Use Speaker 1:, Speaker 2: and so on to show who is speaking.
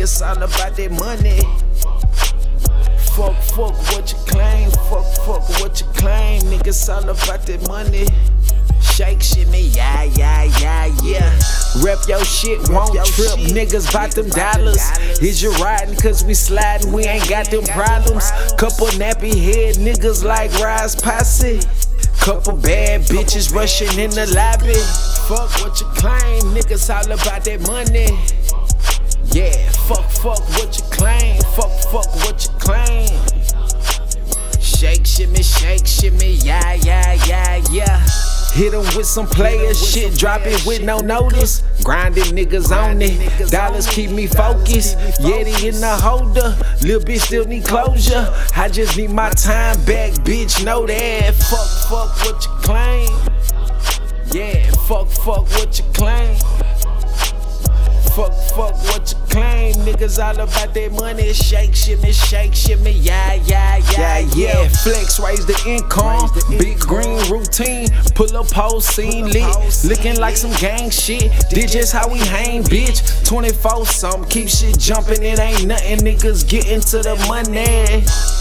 Speaker 1: niggas all about that money. Fuck, fuck what you claim, fuck, fuck what you claim, niggas all about that money. Shake shit me, yeah, yeah, yeah, yeah. Rep your shit, won't trip, niggas bout them dollars. Is you riding cause we sliding, we ain't got them problems. Couple nappy head niggas like Rise Posse. Couple bad bitches rushing in the lobby. Fuck what you claim, niggas all about that money. Yeah, fuck, fuck what you claim, fuck, fuck what you claim. Shake, shimmy, shake, shimmy, yeah. Hit 'em with some player shit, drop it with no notice. Grinding niggas on it, dollars keep me focused. Yeti in the holder, little bitch still need closure. I just need my time back, bitch, know that. Fuck, fuck what you claim. Yeah, fuck, fuck what you claim. Fuck, fuck what you claim. Niggas all about that money. Shake, shit, shimmy, shake, shimmy. Yeah, yeah, yeah, yeah. Flex, raise the income. Big green routine. Pull up whole scene lit. Looking like some gang shit. This just how we hang, bitch. 24 something. Keep shit jumping. It ain't nothing. Niggas getting to the money.